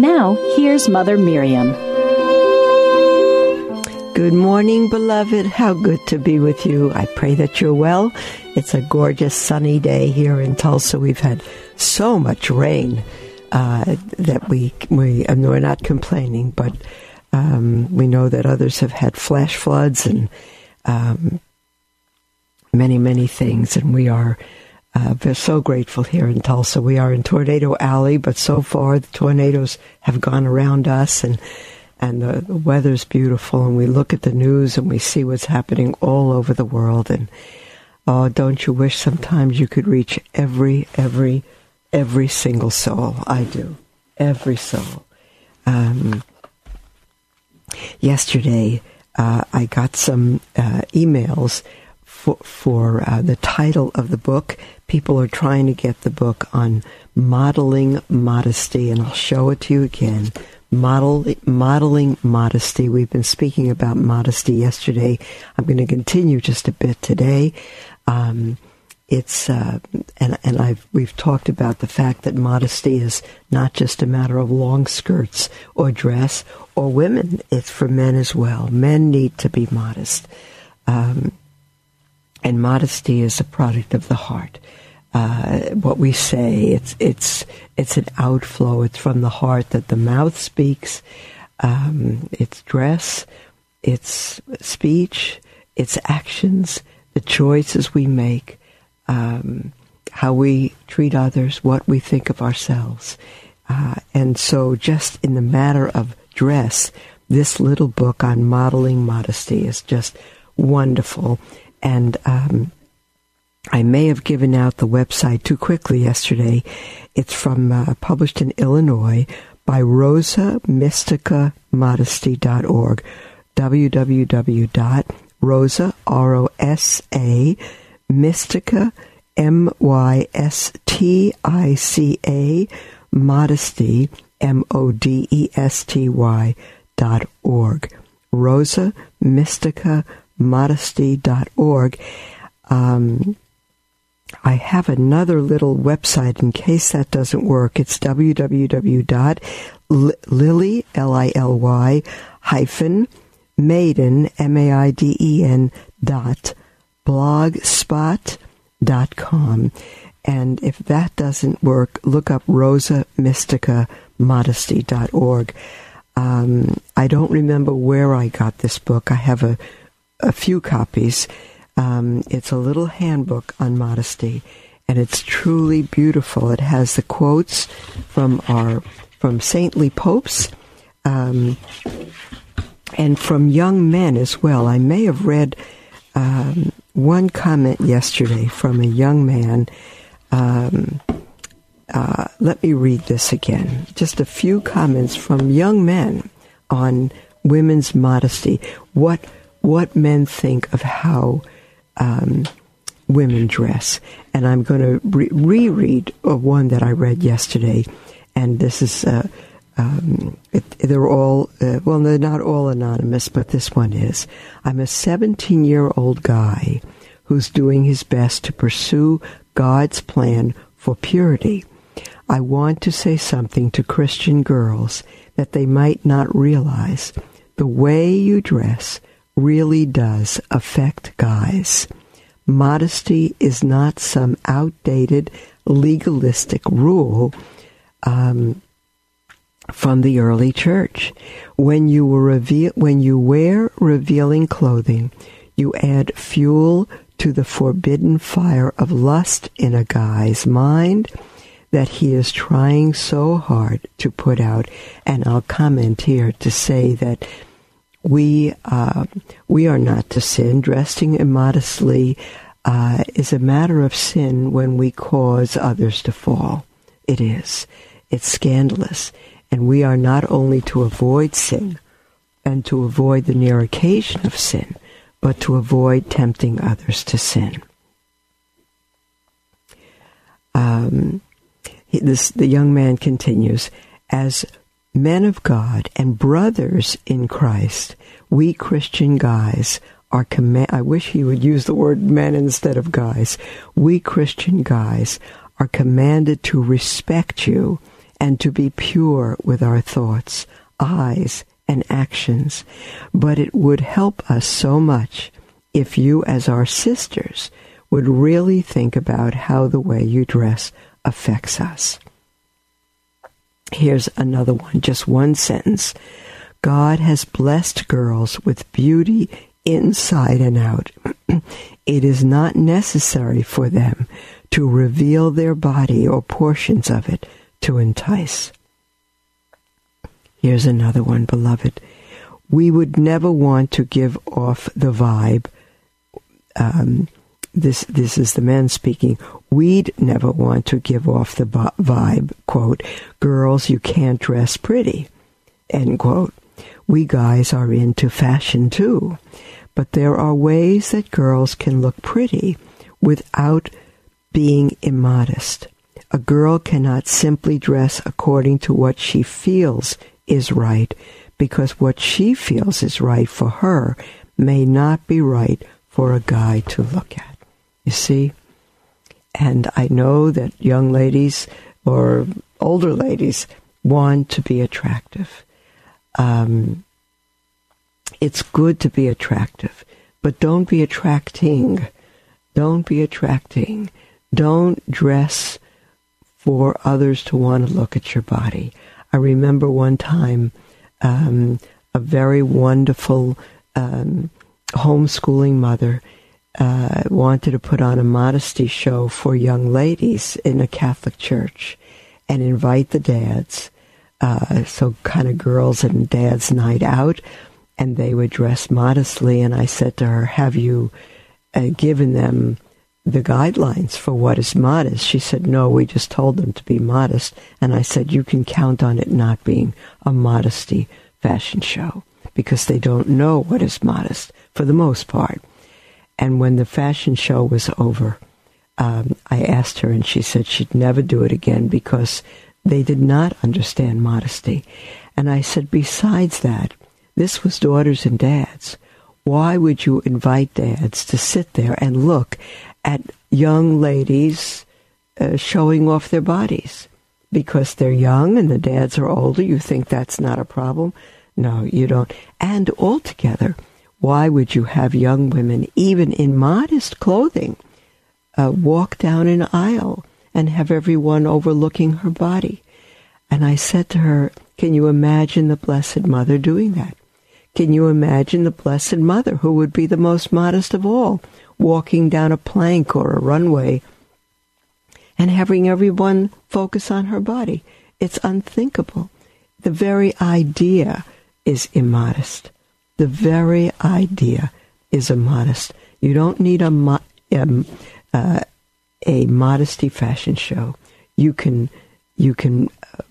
Now, here's Mother Miriam. Good morning, beloved. How good to be with you. I pray that you're well. It's a gorgeous sunny day here in Tulsa. We've had so much rain uh, that we we and we're not complaining, but um, we know that others have had flash floods and um, many many things, and we are. Uh, we're so grateful here in Tulsa. We are in Tornado Alley, but so far the tornadoes have gone around us, and and the, the weather's beautiful, and we look at the news and we see what's happening all over the world. And oh, don't you wish sometimes you could reach every, every, every single soul? I do, every soul. Um, yesterday, uh, I got some uh, emails for, for uh, the title of the book. People are trying to get the book on modeling modesty, and I'll show it to you again model, modeling modesty. We've been speaking about modesty yesterday. I'm going to continue just a bit today. Um, it's uh, and and I've we've talked about the fact that modesty is not just a matter of long skirts or dress or women. It's for men as well. Men need to be modest, um, and modesty is a product of the heart uh, what we say. It's it's it's an outflow. It's from the heart that the mouth speaks. Um, it's dress, it's speech, it's actions, the choices we make, um, how we treat others, what we think of ourselves. Uh, and so, just in the matter of dress, this little book on modeling modesty is just wonderful. And um, I may have given out the website too quickly yesterday. It's from uh, published in Illinois by Rosa Mystica Modesty.org. www.rosa R O S A Mystica M Y S T I C A Modesty M O D E S T Y dot org. Rosa Mystica Modesty.org. Um, I have another little website in case that doesn't work. It's www.lily, L-I-L-Y, hyphen, maiden, M-A-I-D-E-N, dot, blogspot dot com. And if that doesn't work, look up Rosa Mystica Modesty.org. Um, I don't remember where I got this book. I have a, a few copies um, it's a little handbook on modesty, and it's truly beautiful. It has the quotes from our from saintly popes, um, and from young men as well. I may have read um, one comment yesterday from a young man. Um, uh, let me read this again. Just a few comments from young men on women's modesty. What what men think of how um, women dress. And I'm going to re- reread one that I read yesterday. And this is, uh, um, it, they're all, uh, well, they're not all anonymous, but this one is. I'm a 17 year old guy who's doing his best to pursue God's plan for purity. I want to say something to Christian girls that they might not realize. The way you dress really does affect guys. Modesty is not some outdated legalistic rule um, from the early church. When you reveal, when you wear revealing clothing, you add fuel to the forbidden fire of lust in a guy's mind that he is trying so hard to put out. And I'll comment here to say that we uh, we are not to sin. Dressing immodestly uh, is a matter of sin when we cause others to fall. It is. It's scandalous. And we are not only to avoid sin and to avoid the near occasion of sin, but to avoid tempting others to sin. Um, this, the young man continues, as men of God and brothers in Christ, we Christian guys are command. I wish he would use the word men instead of guys. We Christian guys are commanded to respect you and to be pure with our thoughts, eyes, and actions. But it would help us so much if you, as our sisters, would really think about how the way you dress affects us. Here's another one, just one sentence. God has blessed girls with beauty inside and out. it is not necessary for them to reveal their body or portions of it to entice. Here's another one, beloved. We would never want to give off the vibe. Um, this this is the man speaking. We'd never want to give off the vibe. Quote: "Girls, you can't dress pretty." End quote. We guys are into fashion too, but there are ways that girls can look pretty without being immodest. A girl cannot simply dress according to what she feels is right, because what she feels is right for her may not be right for a guy to look at. You see? And I know that young ladies or older ladies want to be attractive. Um, it's good to be attractive, but don't be attracting. Don't be attracting. Don't dress for others to want to look at your body. I remember one time um, a very wonderful um, homeschooling mother uh, wanted to put on a modesty show for young ladies in a Catholic church and invite the dads. Uh, so kind of girls and dads night out and they would dress modestly and i said to her have you uh, given them the guidelines for what is modest. She said, no, we just told them to be modest. And I said, you can count on it not being a modesty fashion show because they don't know what is modest for the most part. And when the fashion show was over, um, I asked her and she said she'd never do it again because they did not understand modesty. And I said, besides that, this was daughters and dads. Why would you invite dads to sit there and look at young ladies uh, showing off their bodies because they're young and the dads are older. You think that's not a problem? No, you don't. And altogether, why would you have young women, even in modest clothing, uh, walk down an aisle and have everyone overlooking her body? And I said to her, Can you imagine the Blessed Mother doing that? Can you imagine the Blessed Mother, who would be the most modest of all, walking down a plank or a runway and having everyone focus on her body. It's unthinkable. The very idea is immodest. The very idea is immodest. You don't need a, mo- um, uh, a modesty fashion show. You can you can uh,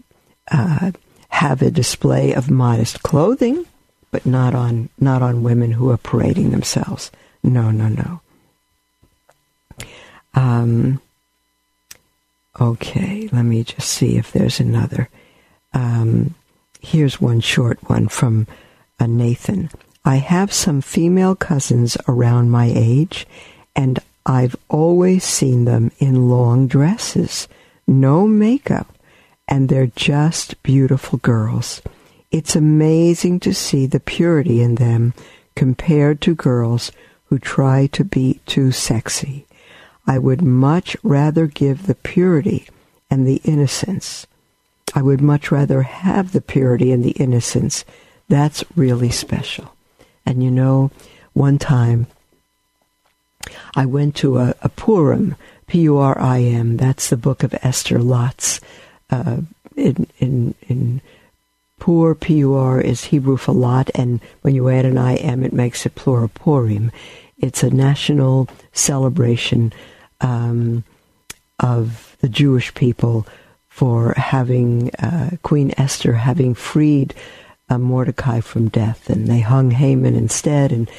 uh, have a display of modest clothing, but not on not on women who are parading themselves. No, no, no. Um, okay, let me just see if there's another. Um, here's one short one from uh, Nathan. I have some female cousins around my age, and I've always seen them in long dresses, no makeup, and they're just beautiful girls. It's amazing to see the purity in them compared to girls who try to be too sexy. I would much rather give the purity and the innocence. I would much rather have the purity and the innocence. That's really special. And you know, one time I went to a, a Purim, P-U-R-I-M. That's the book of Esther Lotz. Uh, in in in Pur, P-U-R is Hebrew for lot, and when you add an I-M, it makes it plural Purim. It's a national celebration um, of the Jewish people for having uh, Queen Esther having freed uh, Mordecai from death, and they hung Haman instead. And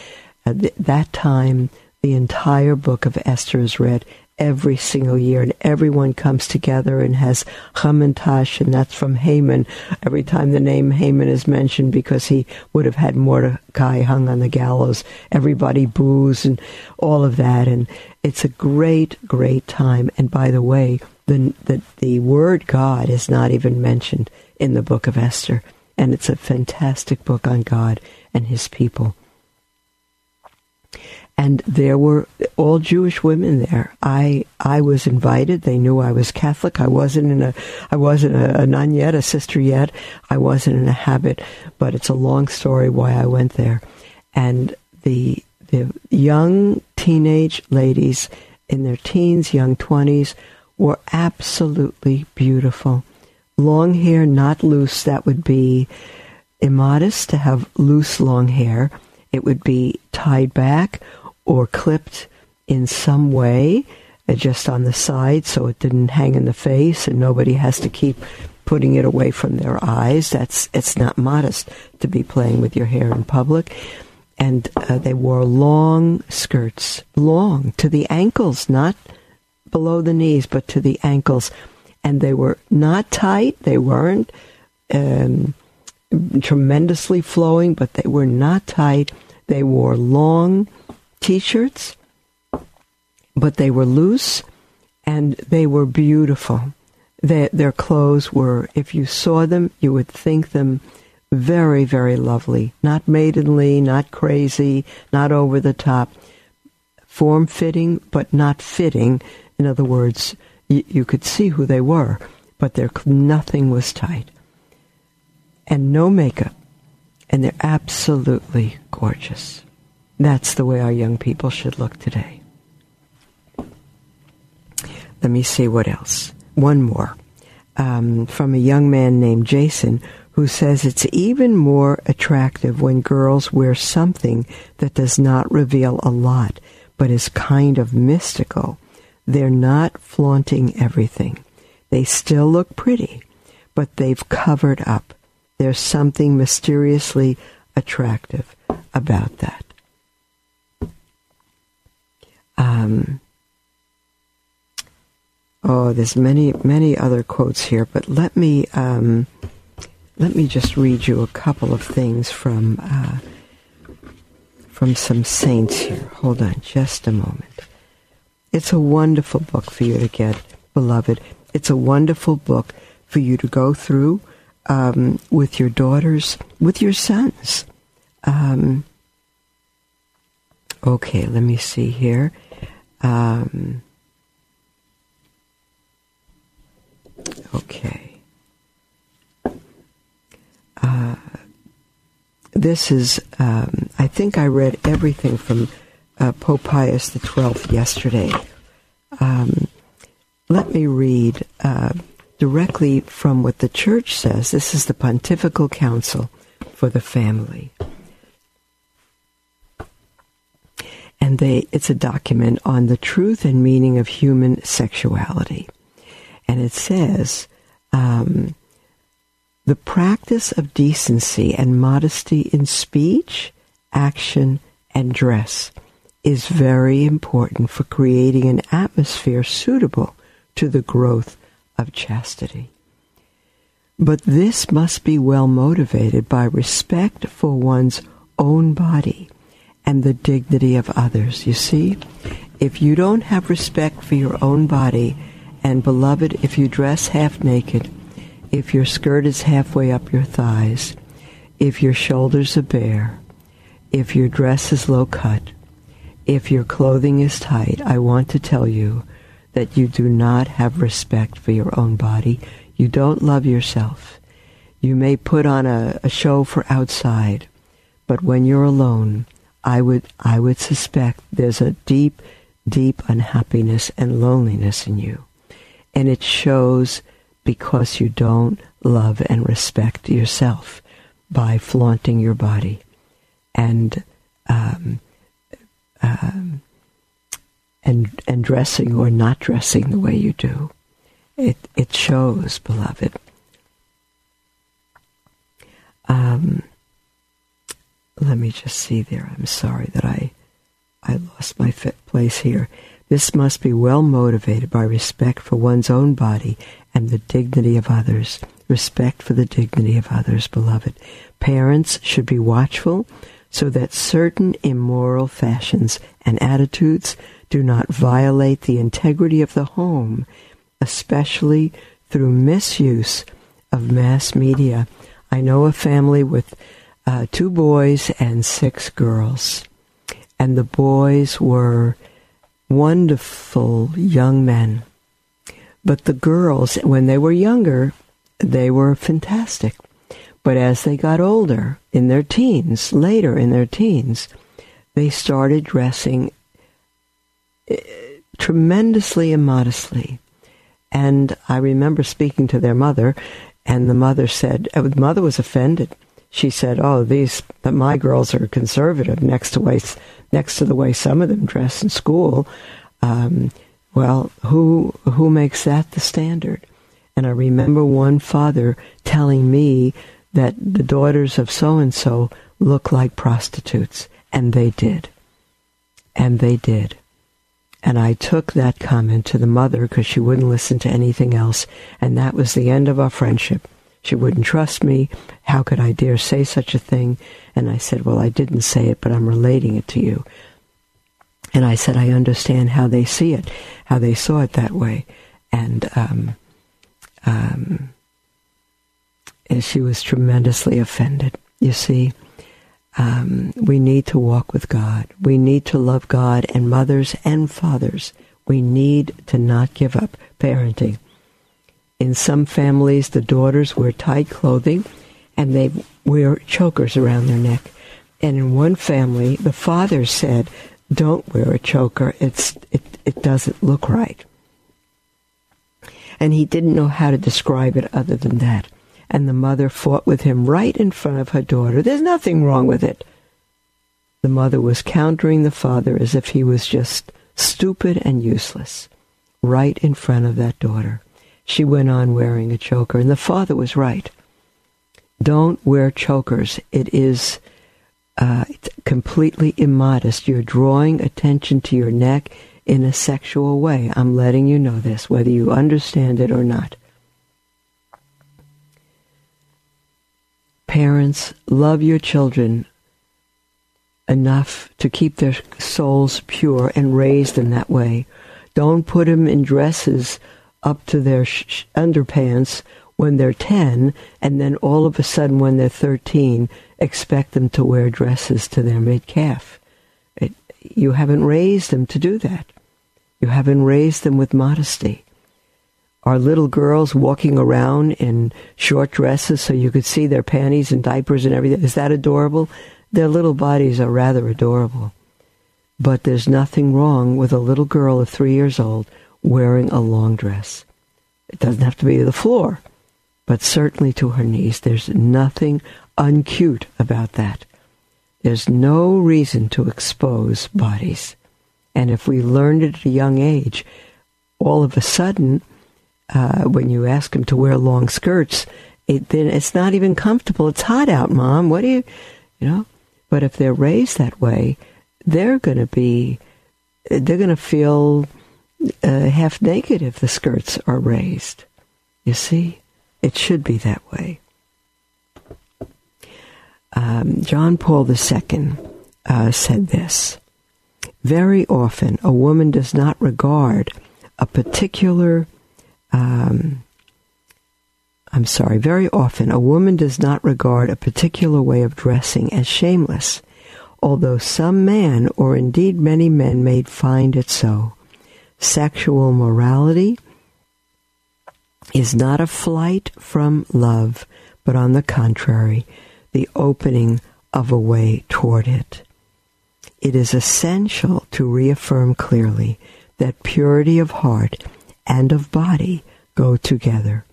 at th- that time, the entire book of Esther is read every single year, and everyone comes together and has Hamantash, and that's from Haman. Every time the name Haman is mentioned, because he would have had Mordecai hung on the gallows, everybody boos and all of that, and it's a great, great time. And by the way, the the, the word God is not even mentioned in the book of Esther, and it's a fantastic book on God and His people and there were all Jewish women there. I I was invited. They knew I was Catholic. I wasn't in a I wasn't a, a, nun yet, a sister yet. I wasn't in a habit, but it's a long story why I went there. And the the young teenage ladies in their teens, young twenties, were absolutely beautiful. Long hair, not loose. That would be immodest to have loose long hair. It would be tied back or clipped in some way, uh, just on the side so it didn't hang in the face and nobody has to keep putting it away from their eyes. That's it's not modest to be playing with your hair in public. And uh, they wore long skirts, long to the ankles, not below the knees, but to the ankles. And they were not tight. They weren't um, tremendously flowing, but they were not tight. They wore long t-shirts, but they were loose and they were beautiful. They, their clothes were, if you saw them, you would think them very, very lovely. Not maidenly, not crazy, not over the top. Form fitting, but not fitting. In other words, you could see who they were, but their nothing was tight. And no makeup. And they're absolutely gorgeous. That's the way our young people should look today. Let me see what else. One more. Um, from a young man named Jason who says it's even more attractive when girls wear something that does not reveal a lot but is kind of mystical. They're not flaunting everything. They still look pretty, but they've covered up. There's something mysteriously attractive about that. Um, oh, there's many many other quotes here, but let me um, let me just read you a couple of things from uh, from some saints here. Hold on, just a moment. It's a wonderful book for you to get, beloved. It's a wonderful book for you to go through um, with your daughters, with your sons. Um, okay, let me see here. Um, okay. Uh, this is, um, I think I read everything from uh, Pope Pius XII yesterday. Um, let me read uh, directly from what the Church says. This is the Pontifical Council for the Family. and they it's a document on the truth and meaning of human sexuality, and it says. Um, the practice of decency and modesty in speech, action, and dress is very important for creating an atmosphere suitable to the growth of chastity. But this must be well motivated by respect for one's own body and the dignity of others. You see, if you don't have respect for your own body, and beloved, if you dress half naked, if your skirt is halfway up your thighs, if your shoulders are bare, if your dress is low cut, if your clothing is tight, I want to tell you that you do not have respect for your own body. You don't love yourself. You may put on a, a show for outside, but when you're alone, I would I would suspect there's a deep, deep unhappiness and loneliness in you. And it shows because you don't love and respect yourself by flaunting your body and um, um, and and dressing or not dressing the way you do. it, it shows, beloved. Um, let me just see there. I'm sorry that I I lost my place here. This must be well motivated by respect for one's own body and the dignity of others. Respect for the dignity of others, beloved. Parents should be watchful so that certain immoral fashions and attitudes do not violate the integrity of the home, especially through misuse of mass media. I know a family with uh, two boys and six girls, and the boys were wonderful young men. But the girls, when they were younger, they were fantastic. But as they got older, in their teens, later in their teens, they started dressing eh, tremendously immodestly. And I remember speaking to their mother, and the mother said, uh, the mother was offended. She said, "Oh, these, my girls are conservative next to way, next to the way some of them dress in school." Um, well, who who makes that the standard? And I remember one father telling me that the daughters of so and so look like prostitutes. And they did. And they did. And I took that comment to the mother because she wouldn't listen to anything else. And that was the end of our friendship. She wouldn't trust me. How could I dare say such a thing? And I said, Well, I didn't say it, but I'm relating it to you. And I said, I understand how they see it, how they saw it that way. And um, um, she was tremendously offended. You see, um, we need to walk with God. We need to love God and mothers and fathers. We need to not give up parenting. In some families, the daughters wear tight clothing and they wear chokers around their neck. And in one family, the father said, "Don't wear a choker. It's it, it doesn't look right." And he didn't know how to describe it other than that and the mother fought with him right in front of her daughter. There's nothing wrong with it. The mother was countering the father as if he was just stupid and useless, right in front of that daughter. She went on wearing a choker, and the father was right. Don't wear chokers. It is uh, completely immodest. You're drawing attention to your neck in a sexual way. I'm letting you know this, whether you understand it or not. Parents, love your children enough to keep their souls pure and raise them that way. Don't put them in dresses up to their sh- underpants when they're 10 and then all of a sudden when they're 13 expect them to wear dresses to their mid-calf. You haven't raised them to do that. You haven't raised them with modesty are little girls walking around in short dresses so you could see their panties and diapers and everything. Is that adorable? Their little bodies are rather adorable. But there's nothing wrong with a little girl of three years old wearing a long dress. It doesn't have to be to the floor, but certainly to her knees. There's nothing uncute about that. There's no reason to expose bodies. And if we learned it at a young age, all of a sudden uh, when you ask them to wear long skirts, it, then it's not even comfortable. It's hot out, mom. What do you, you know? But if they're raised that way, they're going to be, they're going to feel uh, half naked if the skirts are raised. You see, it should be that way. Um, John Paul II uh, said this Very often, a woman does not regard a particular um, I'm sorry, very often a woman does not regard a particular way of dressing as shameless, although some man, or indeed many men, may find it so. Sexual morality is not a flight from love, but on the contrary, the opening of a way toward it. It is essential to reaffirm clearly that purity of heart and of body go together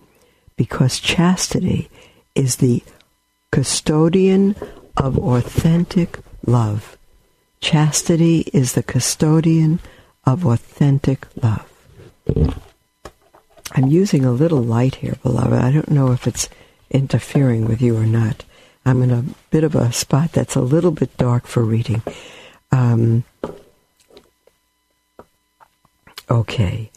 because chastity is the custodian of authentic love. Chastity is the custodian of authentic love. I'm using a little light here, beloved. I don't know if it's interfering with you or not. I'm in a bit of a spot that's a little bit dark for reading. Um, okay.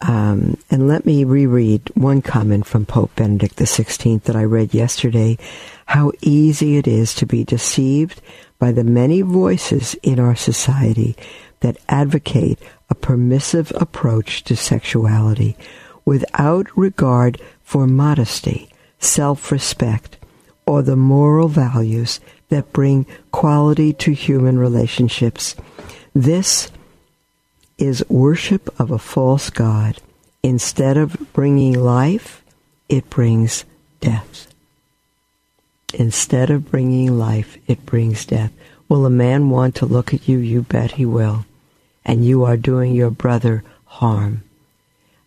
Um, and let me reread one comment from Pope Benedict XVI that I read yesterday. How easy it is to be deceived by the many voices in our society that advocate a permissive approach to sexuality without regard for modesty, self respect, or the moral values that bring quality to human relationships. This is worship of a false God. Instead of bringing life, it brings death. Instead of bringing life, it brings death. Will a man want to look at you? You bet he will. And you are doing your brother harm.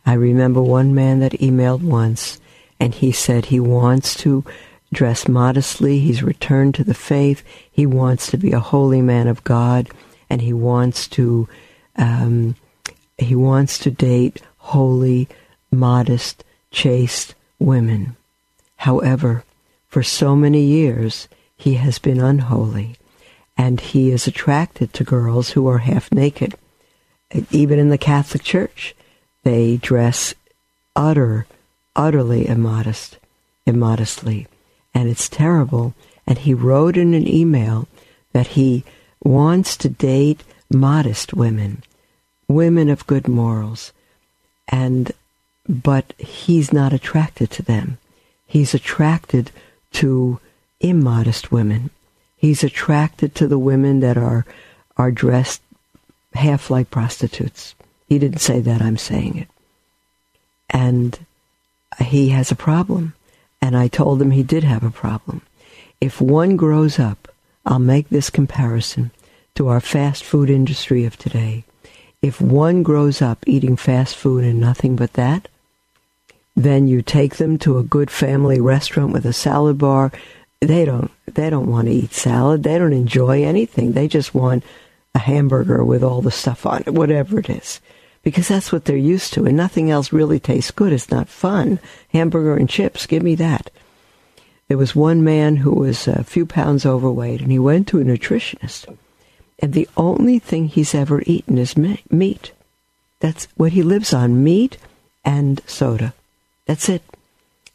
I remember one man that emailed once, and he said he wants to dress modestly. He's returned to the faith. He wants to be a holy man of God, and he wants to um, he wants to date holy, modest, chaste women. However, for so many years, he has been unholy, and he is attracted to girls who are half naked. Even in the Catholic Church, they dress utter, utterly immodest, immodestly, and it's terrible. And he wrote in an email that he wants to date modest women women of good morals, and but he's not attracted to them. He's attracted to immodest women. He's attracted to the women that are are dressed half like prostitutes. He didn't say that, I'm saying it. And he has a problem. And I told him he did have a problem. If one grows up, I'll make this comparison to our fast food industry of today if one grows up eating fast food and nothing but that, then you take them to a good family restaurant with a salad bar. They don't they don't want to eat salad. They don't enjoy anything. They just want a hamburger with all the stuff on it, whatever it is. Because that's what they're used to, and nothing else really tastes good. It's not fun. Hamburger and chips, give me that. There was one man who was a few pounds overweight, and he went to a nutritionist and the only thing he's ever eaten is meat. That's what he lives on meat and soda. That's it.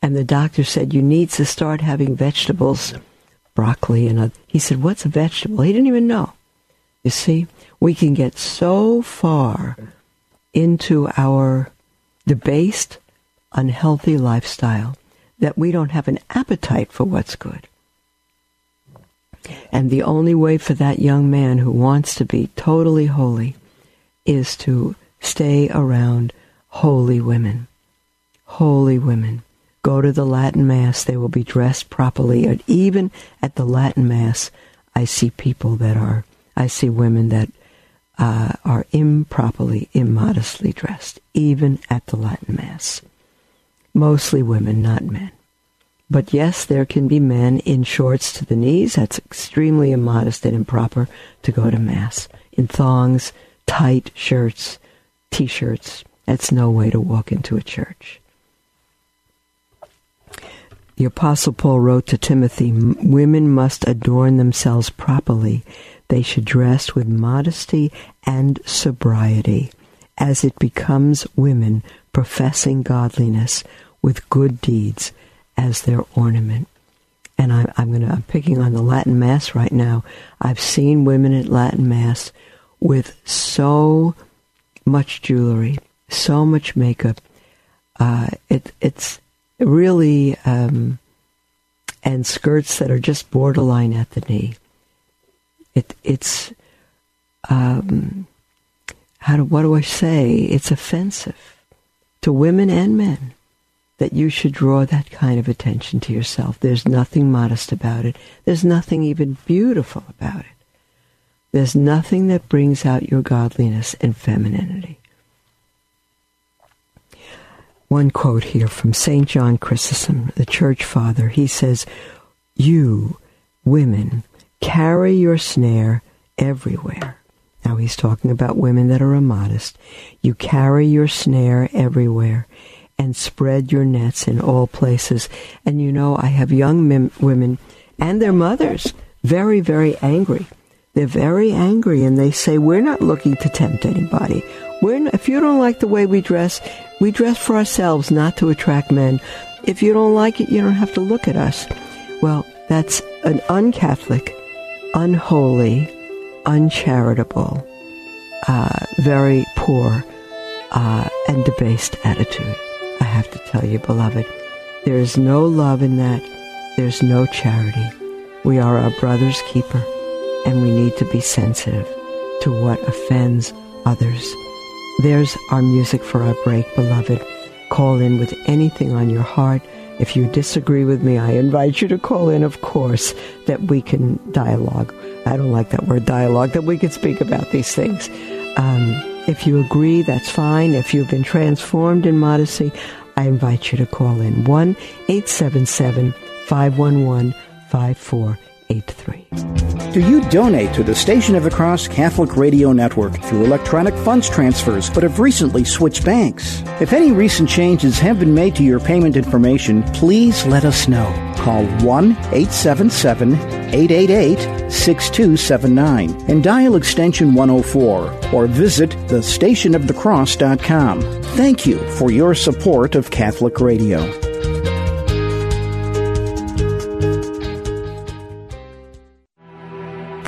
And the doctor said, You need to start having vegetables, broccoli, and other. He said, What's a vegetable? He didn't even know. You see, we can get so far into our debased, unhealthy lifestyle that we don't have an appetite for what's good. And the only way for that young man who wants to be totally holy is to stay around holy women. Holy women. Go to the Latin Mass, they will be dressed properly. And even at the Latin Mass, I see people that are, I see women that uh, are improperly, immodestly dressed, even at the Latin Mass. Mostly women, not men. But yes, there can be men in shorts to the knees. That's extremely immodest and improper to go to Mass. In thongs, tight shirts, t shirts. That's no way to walk into a church. The Apostle Paul wrote to Timothy Women must adorn themselves properly. They should dress with modesty and sobriety, as it becomes women professing godliness with good deeds as their ornament. And I, I'm going to, I'm picking on the Latin Mass right now. I've seen women at Latin Mass with so much jewelry, so much makeup. Uh, it, it's really, um, and skirts that are just borderline at the knee. It, it's, um, how do, what do I say? It's offensive to women and men that you should draw that kind of attention to yourself. There's nothing modest about it. There's nothing even beautiful about it. There's nothing that brings out your godliness and femininity. One quote here from St. John Chrysostom, the church father. He says, You, women, carry your snare everywhere. Now he's talking about women that are immodest. You carry your snare everywhere and spread your nets in all places. And you know, I have young mim- women and their mothers very, very angry. They're very angry and they say, We're not looking to tempt anybody. We're if you don't like the way we dress, we dress for ourselves, not to attract men. If you don't like it, you don't have to look at us. Well, that's an uncatholic, unholy, uncharitable, uh, very poor, uh, and debased attitude. I have to tell you, beloved, there is no love in that. There's no charity. We are our brother's keeper, and we need to be sensitive to what offends others. There's our music for our break, beloved. Call in with anything on your heart. If you disagree with me, I invite you to call in, of course, that we can dialogue. I don't like that word dialogue, that we can speak about these things. Um, if you agree, that's fine. If you've been transformed in modesty, I invite you to call in 1 877 511 5483. Do you donate to the Station of the Cross Catholic Radio Network through electronic funds transfers but have recently switched banks? If any recent changes have been made to your payment information, please let us know. Call 1 877 888 6279 and dial extension 104 or visit thestationofthecross.com. Thank you for your support of Catholic Radio.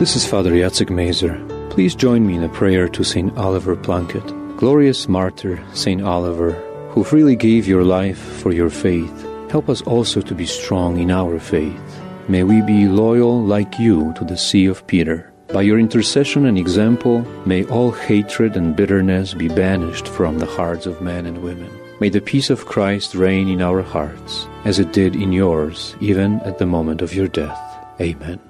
This is Father Jacek Mazer. Please join me in a prayer to St. Oliver Plunkett, glorious martyr, St. Oliver, who freely gave your life for your faith. Help us also to be strong in our faith. May we be loyal like you to the See of Peter. By your intercession and example, may all hatred and bitterness be banished from the hearts of men and women. May the peace of Christ reign in our hearts, as it did in yours, even at the moment of your death. Amen.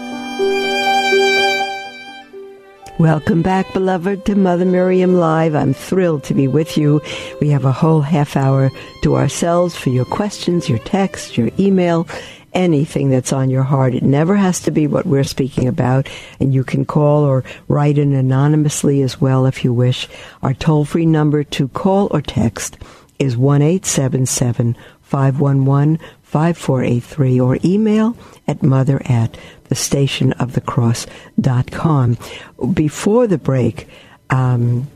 Welcome back, beloved, to Mother Miriam Live. I'm thrilled to be with you. We have a whole half hour to ourselves for your questions, your texts, your email, anything that's on your heart. It never has to be what we're speaking about, and you can call or write in anonymously as well if you wish. Our toll free number to call or text is 1 877 511 5483 or email at mother at the station of the cross.com. Before the break, um,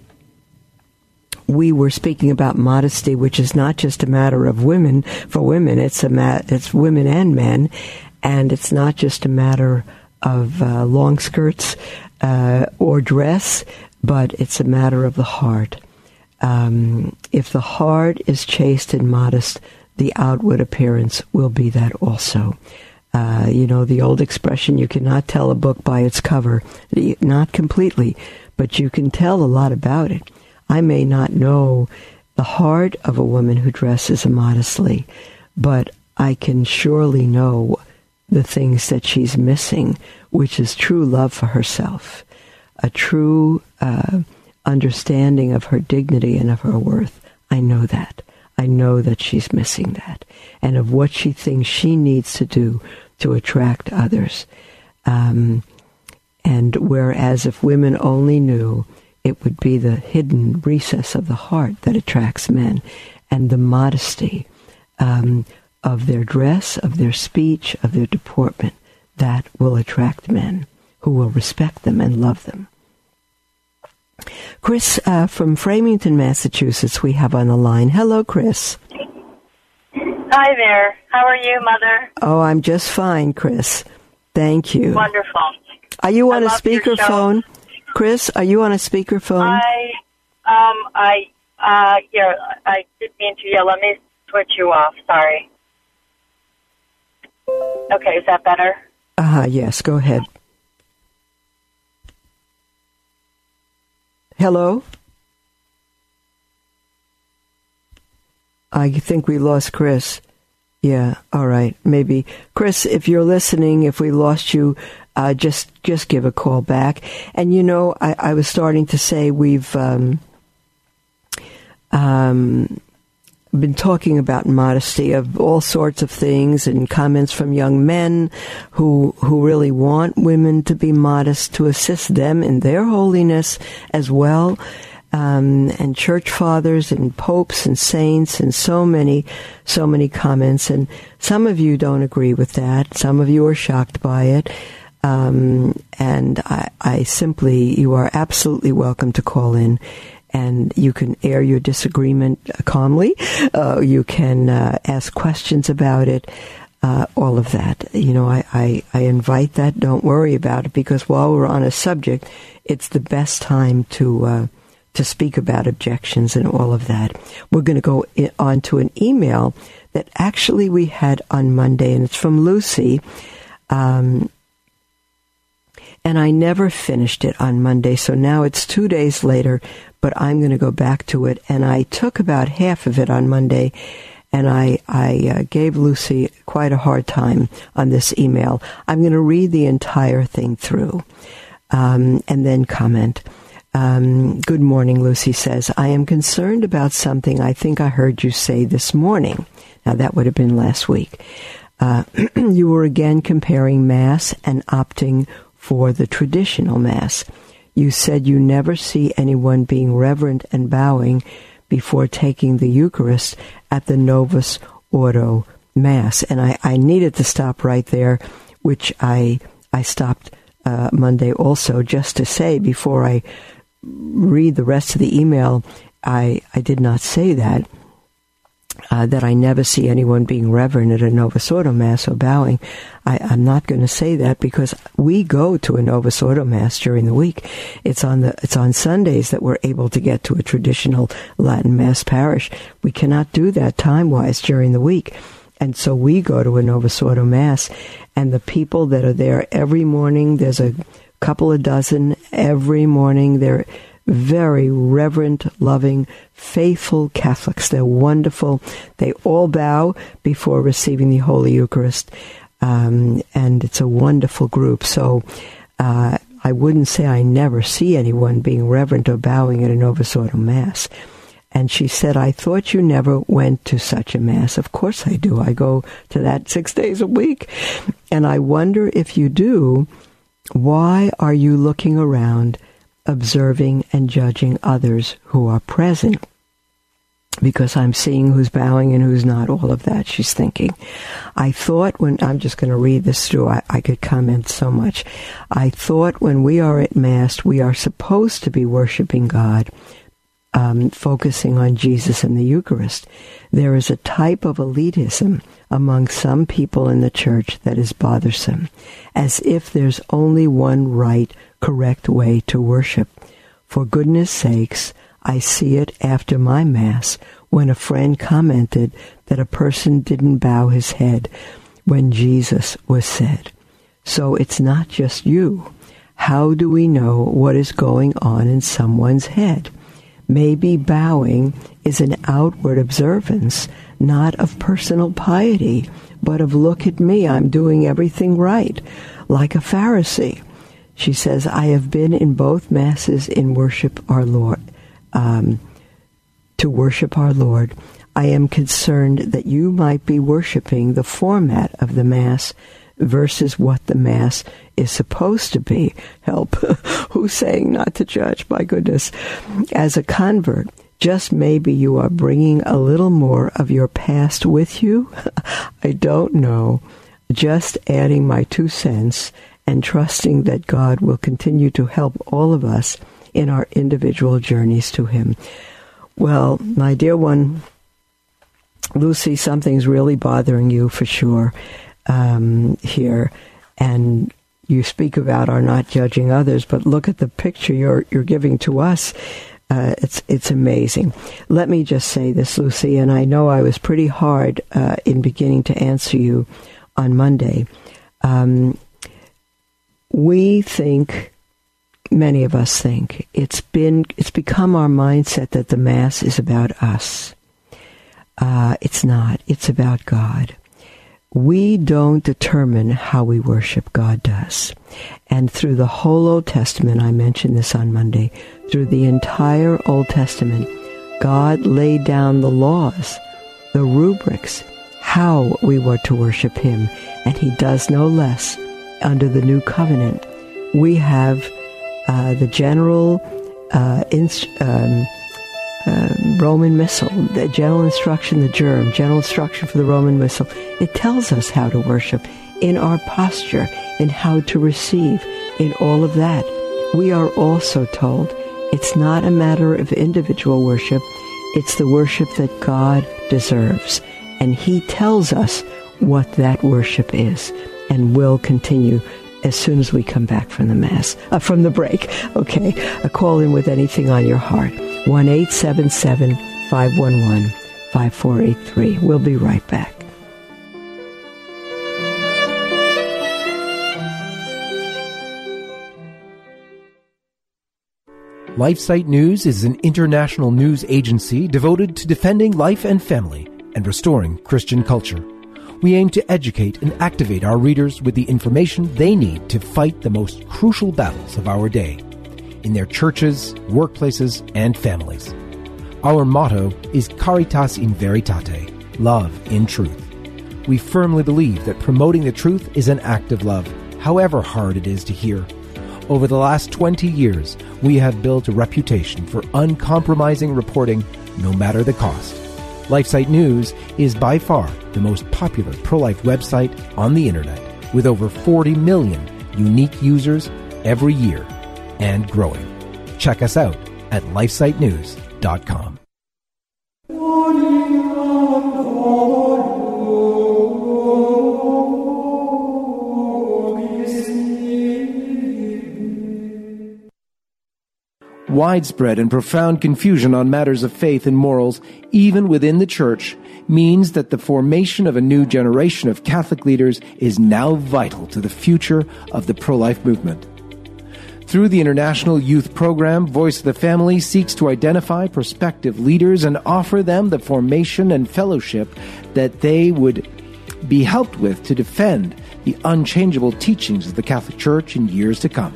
we were speaking about modesty, which is not just a matter of women. For women, it's a ma- it's women and men, and it's not just a matter of uh, long skirts uh, or dress, but it's a matter of the heart. Um, if the heart is chaste and modest, the outward appearance will be that also. Uh, you know, the old expression, you cannot tell a book by its cover. Not completely, but you can tell a lot about it. I may not know the heart of a woman who dresses immodestly, but I can surely know the things that she's missing, which is true love for herself, a true uh, understanding of her dignity and of her worth. I know that. I know that she's missing that, and of what she thinks she needs to do to attract others. Um, and whereas if women only knew, it would be the hidden recess of the heart that attracts men, and the modesty um, of their dress, of their speech, of their deportment that will attract men who will respect them and love them. Chris uh, from Framingham, Massachusetts, we have on the line. Hello, Chris. Hi there. How are you, Mother? Oh, I'm just fine, Chris. Thank you. Wonderful. Are you on I a speakerphone? Chris, are you on a speakerphone? I, um, I, uh, here, I didn't mean to yell. Let me switch you off. Sorry. Okay, is that better? Uh huh, yes, go ahead. Hello? I think we lost Chris. Yeah, all right, maybe. Chris, if you're listening, if we lost you, uh, just just give a call back. And you know, I, I was starting to say we've um, um, been talking about modesty of all sorts of things and comments from young men who who really want women to be modest to assist them in their holiness as well. Um, and church fathers and popes and saints and so many, so many comments. And some of you don't agree with that. Some of you are shocked by it. Um, and I, I simply, you are absolutely welcome to call in and you can air your disagreement calmly. Uh, you can uh, ask questions about it. Uh, all of that. You know, I, I, I invite that. Don't worry about it because while we're on a subject, it's the best time to uh, to speak about objections and all of that. We're going to go on to an email that actually we had on Monday, and it's from Lucy. Um, and I never finished it on Monday, so now it's two days later, but I'm going to go back to it. And I took about half of it on Monday, and I, I uh, gave Lucy quite a hard time on this email. I'm going to read the entire thing through um, and then comment. Um, good morning, Lucy says. I am concerned about something I think I heard you say this morning. Now, that would have been last week. Uh, you were again comparing Mass and opting for the traditional Mass. You said you never see anyone being reverent and bowing before taking the Eucharist at the Novus Ordo Mass. And I, I needed to stop right there, which I, I stopped uh, Monday also, just to say before I read the rest of the email, I, I did not say that uh, that I never see anyone being reverent at a Novus Ordo Mass or bowing. I, am not going to say that because we go to a Novus Ordo Mass during the week. It's on the it's on Sundays that we're able to get to a traditional Latin Mass parish. We cannot do that time wise during the week. And so we go to a Novus Ordo Mass, and the people that are there every morning, there's a couple of dozen every morning. They're very reverent, loving, faithful Catholics. They're wonderful. They all bow before receiving the Holy Eucharist. Um, and it's a wonderful group. So uh, I wouldn't say I never see anyone being reverent or bowing at a Novus Ordo Mass. And she said, I thought you never went to such a Mass. Of course I do. I go to that six days a week. And I wonder if you do, why are you looking around observing and judging others who are present? Because I'm seeing who's bowing and who's not, all of that, she's thinking. I thought when, I'm just going to read this through, I, I could comment so much. I thought when we are at Mass, we are supposed to be worshiping God, um, focusing on Jesus and the Eucharist. There is a type of elitism among some people in the church that is bothersome, as if there's only one right, correct way to worship. For goodness sakes, I see it after my Mass when a friend commented that a person didn't bow his head when Jesus was said. So it's not just you. How do we know what is going on in someone's head? Maybe bowing is an outward observance, not of personal piety, but of look at me, I'm doing everything right, like a Pharisee. She says, I have been in both masses in worship our Lord. Um, to worship our Lord. I am concerned that you might be worshiping the format of the Mass versus what the Mass is supposed to be. Help. Who's saying not to judge? My goodness. As a convert, just maybe you are bringing a little more of your past with you. I don't know. Just adding my two cents and trusting that God will continue to help all of us in our individual journeys to Him. Well, my dear one, Lucy, something's really bothering you for sure um, here, and you speak about our not judging others, but look at the picture you're you're giving to us. Uh, it's it's amazing. Let me just say this, Lucy, and I know I was pretty hard uh, in beginning to answer you on Monday. Um, we think, many of us think, it's been it's become our mindset that the mass is about us. Uh, it's not. It's about God. We don't determine how we worship. God does. And through the whole Old Testament, I mentioned this on Monday, through the entire Old Testament, God laid down the laws, the rubrics, how we were to worship Him. And He does no less under the new covenant. We have uh, the general uh, um, uh, Roman Missal, the general instruction, the germ, general instruction for the Roman Missal. It tells us how to worship in our posture, in how to receive, in all of that. We are also told it's not a matter of individual worship, it's the worship that God deserves. And He tells us what that worship is and will continue as soon as we come back from the Mass, uh, from the break. Okay, a call in with anything on your heart. 1 877 511 5483. We'll be right back. LifeSite News is an international news agency devoted to defending life and family and restoring Christian culture. We aim to educate and activate our readers with the information they need to fight the most crucial battles of our day in their churches, workplaces, and families. Our motto is Caritas in Veritate, love in truth. We firmly believe that promoting the truth is an act of love, however hard it is to hear. Over the last 20 years, we have built a reputation for uncompromising reporting no matter the cost. LifeSite News is by far the most popular pro life website on the internet, with over 40 million unique users every year and growing. Check us out at lifesitenews.com. Widespread and profound confusion on matters of faith and morals, even within the church, means that the formation of a new generation of Catholic leaders is now vital to the future of the pro life movement. Through the International Youth Program, Voice of the Family seeks to identify prospective leaders and offer them the formation and fellowship that they would be helped with to defend the unchangeable teachings of the Catholic Church in years to come.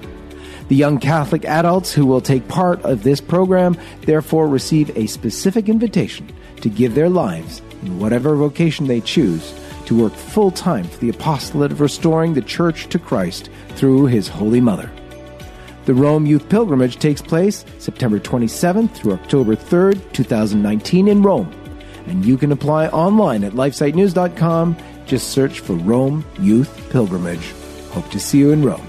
The young Catholic adults who will take part of this program therefore receive a specific invitation to give their lives, in whatever vocation they choose, to work full time for the apostolate of restoring the Church to Christ through His Holy Mother. The Rome Youth Pilgrimage takes place September 27th through October 3rd, 2019 in Rome. And you can apply online at lifesitenews.com. Just search for Rome Youth Pilgrimage. Hope to see you in Rome.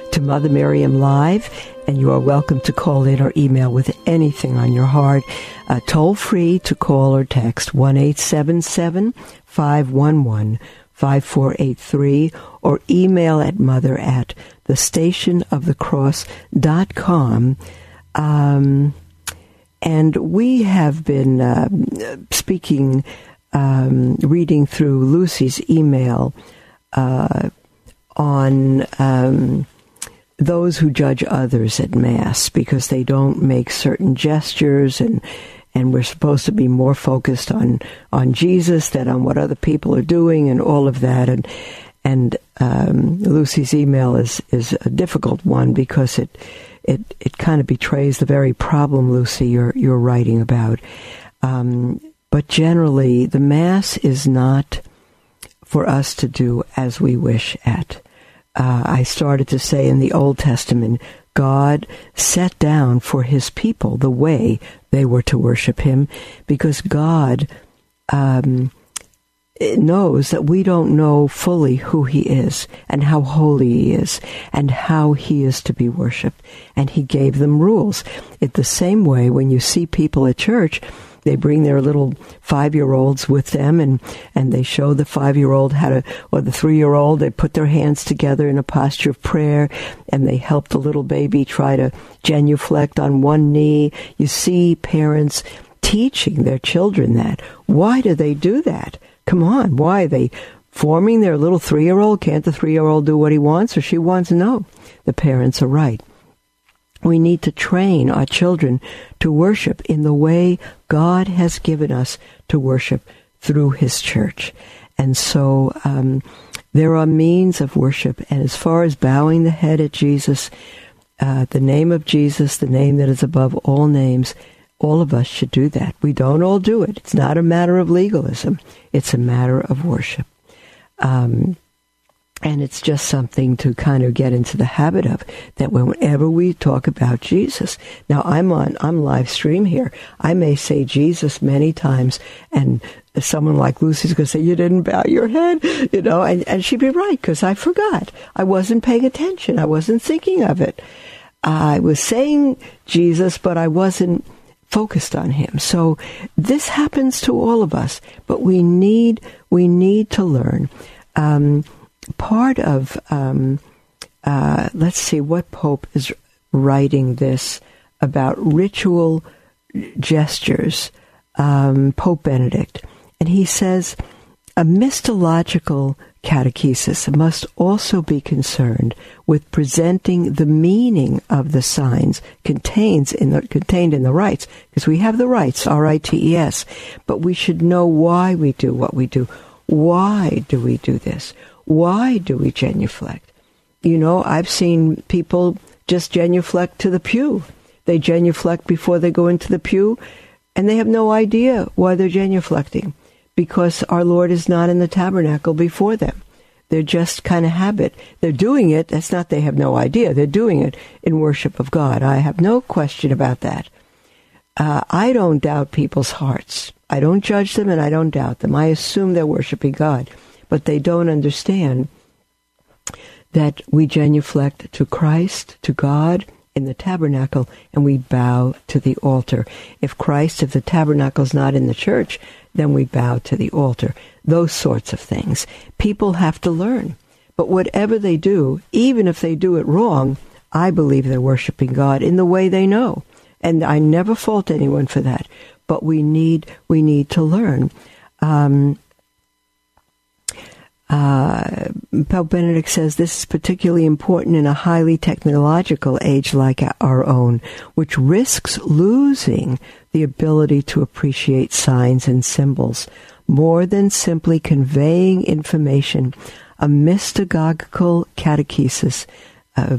to Mother Miriam Live and you are welcome to call in or email with anything on your heart. Uh, toll free to call or text 1 877 511 5483 or email at mother at the station of the cross dot com. Um, And we have been uh, speaking, um, reading through Lucy's email uh, on um, those who judge others at Mass because they don't make certain gestures and and we're supposed to be more focused on on Jesus than on what other people are doing and all of that. And and um, Lucy's email is is a difficult one because it it it kind of betrays the very problem Lucy you're you're writing about. Um, but generally the mass is not for us to do as we wish at uh, I started to say in the Old Testament, God set down for his people the way they were to worship him because God um, knows that we don't know fully who he is and how holy he is and how he is to be worshiped. And he gave them rules. In the same way, when you see people at church, they bring their little five year olds with them and, and they show the five year old how to, or the three year old, they put their hands together in a posture of prayer and they help the little baby try to genuflect on one knee. You see parents teaching their children that. Why do they do that? Come on, why? They forming their little three year old? Can't the three year old do what he wants or she wants? No. The parents are right. We need to train our children to worship in the way God has given us to worship through His church. And so um, there are means of worship. And as far as bowing the head at Jesus, uh, the name of Jesus, the name that is above all names, all of us should do that. We don't all do it. It's not a matter of legalism. It's a matter of worship. Um, and it's just something to kind of get into the habit of that whenever we talk about Jesus. Now I'm on, I'm live stream here. I may say Jesus many times and someone like Lucy's going to say, you didn't bow your head, you know, and, and she'd be right because I forgot. I wasn't paying attention. I wasn't thinking of it. I was saying Jesus, but I wasn't focused on him. So this happens to all of us, but we need, we need to learn. Um, part of, um, uh, let's see, what Pope is writing this about ritual gestures, um, Pope Benedict. And he says, a Mystagogical catechesis must also be concerned with presenting the meaning of the signs contains in the, contained in the rites, because we have the rites, R-I-T-E-S, but we should know why we do what we do. Why do we do this? Why do we genuflect? You know, I've seen people just genuflect to the pew. They genuflect before they go into the pew, and they have no idea why they're genuflecting because our Lord is not in the tabernacle before them. They're just kind of habit. They're doing it. That's not they have no idea. They're doing it in worship of God. I have no question about that. Uh, I don't doubt people's hearts. I don't judge them and I don't doubt them. I assume they're worshiping God but they don't understand that we genuflect to Christ, to God in the tabernacle, and we bow to the altar. If Christ, if the tabernacle is not in the church, then we bow to the altar. Those sorts of things. People have to learn. But whatever they do, even if they do it wrong, I believe they're worshiping God in the way they know. And I never fault anyone for that. But we need, we need to learn. Um, uh, Pope Benedict says this is particularly important in a highly technological age like our own, which risks losing the ability to appreciate signs and symbols more than simply conveying information. A mystagogical catechesis, uh,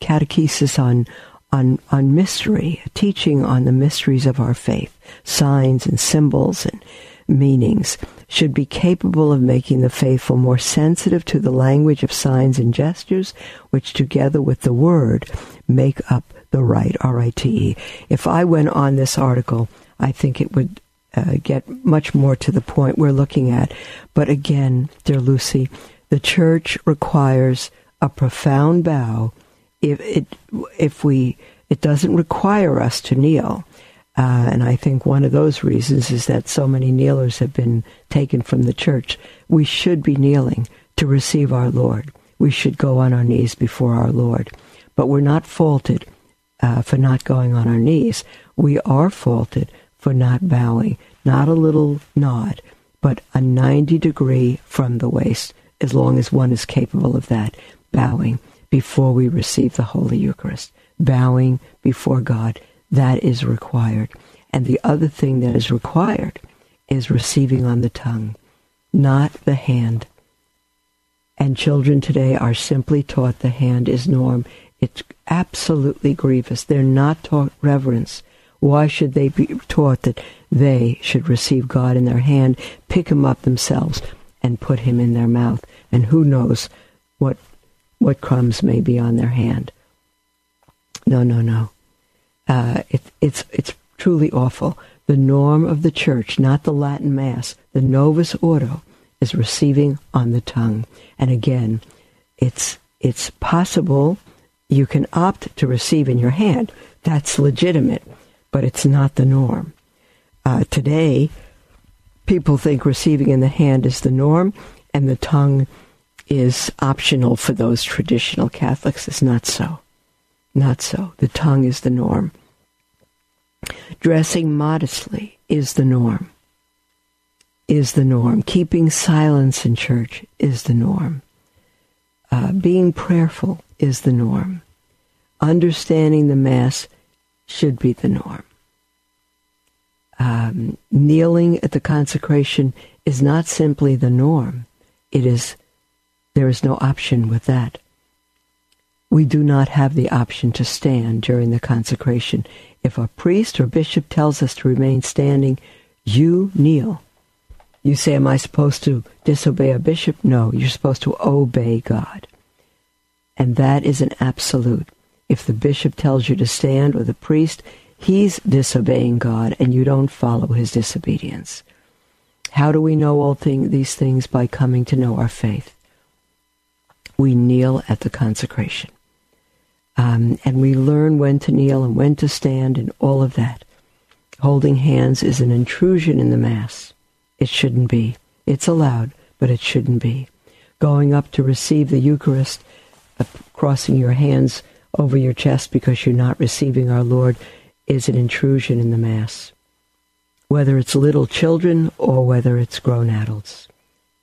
catechesis on on on mystery, teaching on the mysteries of our faith, signs and symbols and meanings should be capable of making the faithful more sensitive to the language of signs and gestures, which together with the word make up the right, R-I-T-E. If I went on this article, I think it would uh, get much more to the point we're looking at. But again, dear Lucy, the church requires a profound bow. If it, if we, it doesn't require us to kneel. Uh, and I think one of those reasons is that so many kneelers have been taken from the church. We should be kneeling to receive our Lord. We should go on our knees before our Lord. But we're not faulted uh, for not going on our knees. We are faulted for not bowing, not a little nod, but a 90 degree from the waist, as long as one is capable of that, bowing before we receive the Holy Eucharist, bowing before God. That is required. And the other thing that is required is receiving on the tongue, not the hand. And children today are simply taught the hand is norm. It's absolutely grievous. They're not taught reverence. Why should they be taught that they should receive God in their hand, pick him up themselves, and put him in their mouth? And who knows what what crumbs may be on their hand? No, no, no. Uh, it, it's it's truly awful. The norm of the church, not the Latin Mass, the Novus Ordo, is receiving on the tongue. And again, it's it's possible you can opt to receive in your hand. That's legitimate, but it's not the norm. Uh, today, people think receiving in the hand is the norm, and the tongue is optional for those traditional Catholics. It's not so. Not so. The tongue is the norm. Dressing modestly is the norm. Is the norm. Keeping silence in church is the norm. Uh, being prayerful is the norm. Understanding the Mass should be the norm. Um, kneeling at the consecration is not simply the norm. It is, there is no option with that. We do not have the option to stand during the consecration. If a priest or bishop tells us to remain standing, you kneel. You say, Am I supposed to disobey a bishop? No, you're supposed to obey God. And that is an absolute. If the bishop tells you to stand or the priest, he's disobeying God and you don't follow his disobedience. How do we know all thing, these things? By coming to know our faith. We kneel at the consecration. Um, and we learn when to kneel and when to stand and all of that. Holding hands is an intrusion in the Mass. It shouldn't be. It's allowed, but it shouldn't be. Going up to receive the Eucharist, uh, crossing your hands over your chest because you're not receiving our Lord is an intrusion in the Mass. Whether it's little children or whether it's grown adults,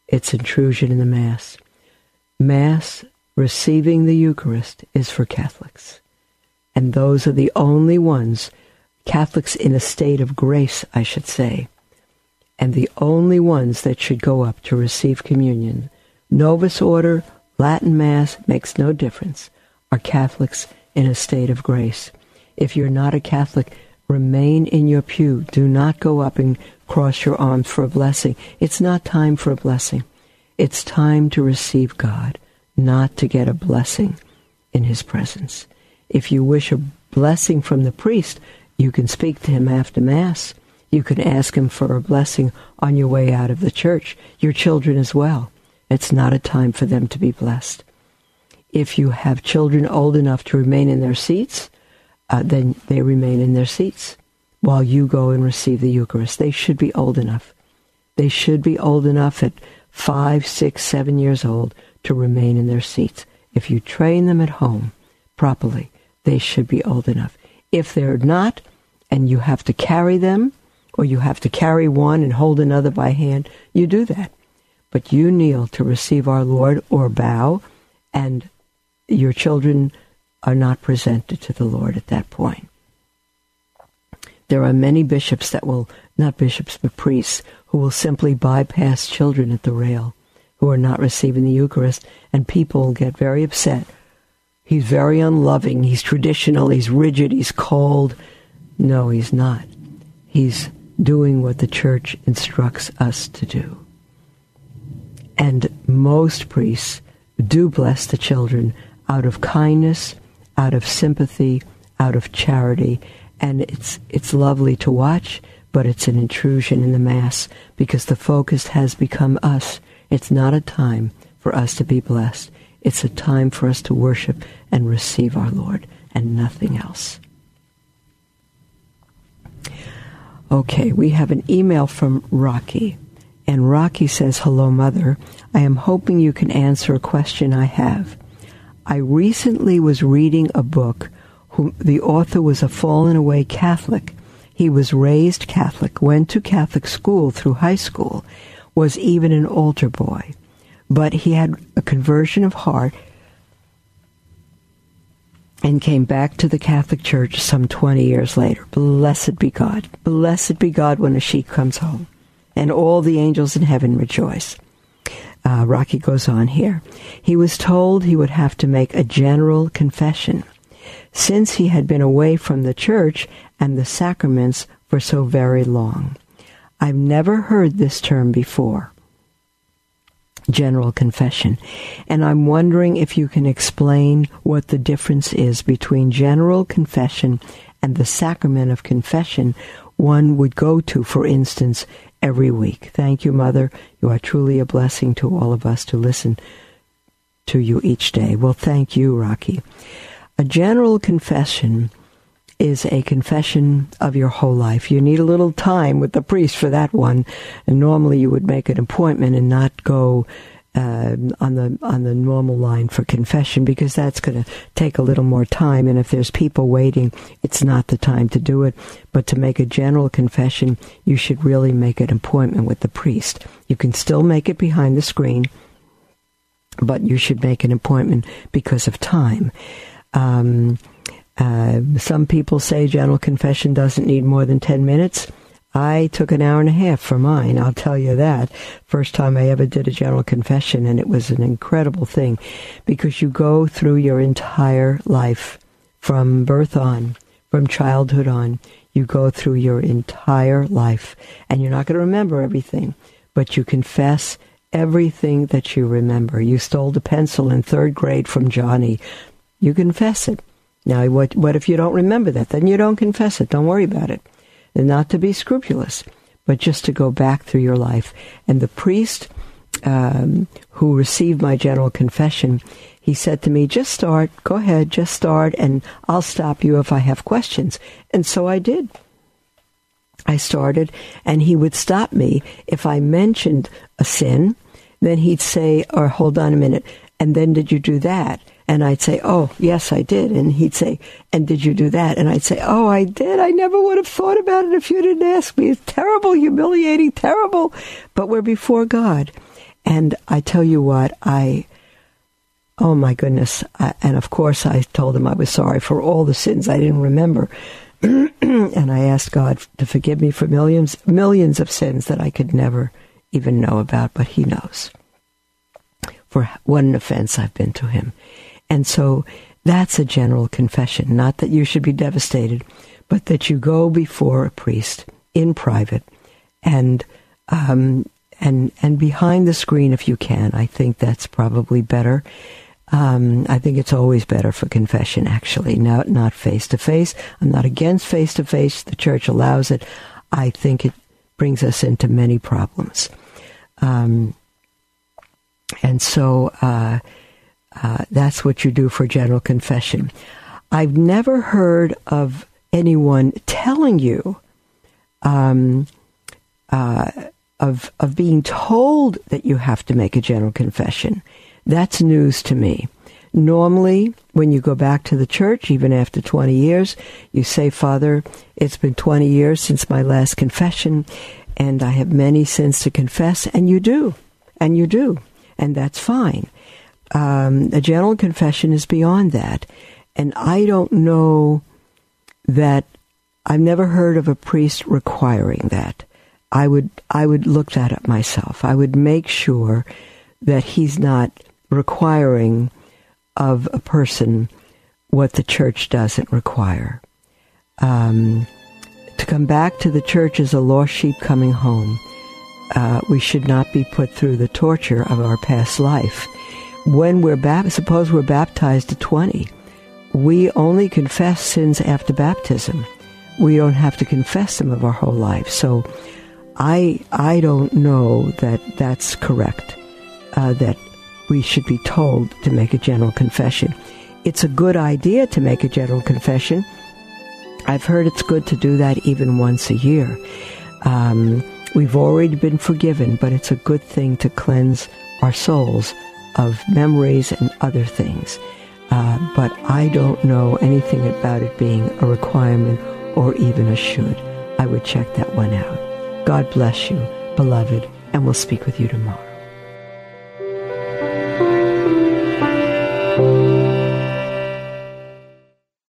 it's intrusion in the Mass. Mass receiving the Eucharist is for Catholics. And those are the only ones, Catholics in a state of grace, I should say, and the only ones that should go up to receive communion. Novus Ordo, Latin Mass makes no difference, are Catholics in a state of grace. If you're not a Catholic, remain in your pew. Do not go up and cross your arms for a blessing. It's not time for a blessing. It's time to receive God not to get a blessing in his presence. If you wish a blessing from the priest, you can speak to him after Mass. You can ask him for a blessing on your way out of the church, your children as well. It's not a time for them to be blessed. If you have children old enough to remain in their seats, uh, then they remain in their seats while you go and receive the Eucharist. They should be old enough. They should be old enough at five, six, seven years old to remain in their seats. If you train them at home properly, they should be old enough. If they're not, and you have to carry them, or you have to carry one and hold another by hand, you do that. But you kneel to receive our Lord or bow, and your children are not presented to the Lord at that point. There are many bishops that will, not bishops, but priests, who will simply bypass children at the rail who are not receiving the Eucharist, and people get very upset. He's very unloving, he's traditional, he's rigid, he's cold. No, he's not. He's doing what the church instructs us to do. And most priests do bless the children out of kindness, out of sympathy, out of charity, and it's it's lovely to watch, but it's an intrusion in the mass because the focus has become us it's not a time for us to be blessed. It's a time for us to worship and receive our Lord and nothing else. Okay, we have an email from Rocky. And Rocky says, Hello, Mother. I am hoping you can answer a question I have. I recently was reading a book who the author was a fallen away Catholic. He was raised Catholic, went to Catholic school through high school, was even an altar boy, but he had a conversion of heart and came back to the Catholic Church some 20 years later. Blessed be God. Blessed be God when a sheep comes home. And all the angels in heaven rejoice. Uh, Rocky goes on here. He was told he would have to make a general confession since he had been away from the church and the sacraments for so very long. I've never heard this term before. General confession. And I'm wondering if you can explain what the difference is between general confession and the sacrament of confession one would go to, for instance, every week. Thank you, Mother. You are truly a blessing to all of us to listen to you each day. Well, thank you, Rocky. A general confession is a confession of your whole life. You need a little time with the priest for that one, and normally you would make an appointment and not go uh, on the on the normal line for confession because that's going to take a little more time. And if there's people waiting, it's not the time to do it. But to make a general confession, you should really make an appointment with the priest. You can still make it behind the screen, but you should make an appointment because of time. Um, uh, some people say general confession doesn't need more than 10 minutes. I took an hour and a half for mine, I'll tell you that. First time I ever did a general confession, and it was an incredible thing because you go through your entire life from birth on, from childhood on. You go through your entire life, and you're not going to remember everything, but you confess everything that you remember. You stole the pencil in third grade from Johnny. You confess it. Now, what, what if you don't remember that? Then you don't confess it. Don't worry about it. And not to be scrupulous, but just to go back through your life. And the priest um, who received my general confession, he said to me, just start, go ahead, just start, and I'll stop you if I have questions. And so I did. I started, and he would stop me if I mentioned a sin. Then he'd say, or hold on a minute, and then did you do that? And I'd say, Oh, yes, I did. And he'd say, And did you do that? And I'd say, Oh, I did. I never would have thought about it if you didn't ask me. It's terrible, humiliating, terrible. But we're before God. And I tell you what, I, oh my goodness. I, and of course, I told him I was sorry for all the sins I didn't remember. and I asked God to forgive me for millions, millions of sins that I could never even know about, but He knows. For what an offense I've been to Him. And so that's a general confession. Not that you should be devastated, but that you go before a priest in private and um, and and behind the screen if you can. I think that's probably better. Um, I think it's always better for confession, actually, not not face to face. I'm not against face to face. The church allows it. I think it brings us into many problems, um, and so. Uh, uh, that's what you do for general confession. I've never heard of anyone telling you um, uh, of of being told that you have to make a general confession. That's news to me. Normally, when you go back to the church, even after 20 years, you say, Father, it's been 20 years since my last confession, and I have many sins to confess, and you do, and you do, and that's fine um, a general confession is beyond that. And I don't know that I've never heard of a priest requiring that. I would I would look that up myself. I would make sure that he's not requiring of a person what the church doesn't require. Um, to come back to the church as a lost sheep coming home, uh, we should not be put through the torture of our past life when we're baptized, suppose we're baptized at 20, we only confess sins after baptism. We don't have to confess them of our whole life. So I, I don't know that that's correct, uh, that we should be told to make a general confession. It's a good idea to make a general confession. I've heard it's good to do that even once a year. Um, we've already been forgiven, but it's a good thing to cleanse our souls of memories and other things. uh, but I don't know anything about it being a requirement or even a should. I would check that one out. God bless you, beloved, and we'll speak with you tomorrow.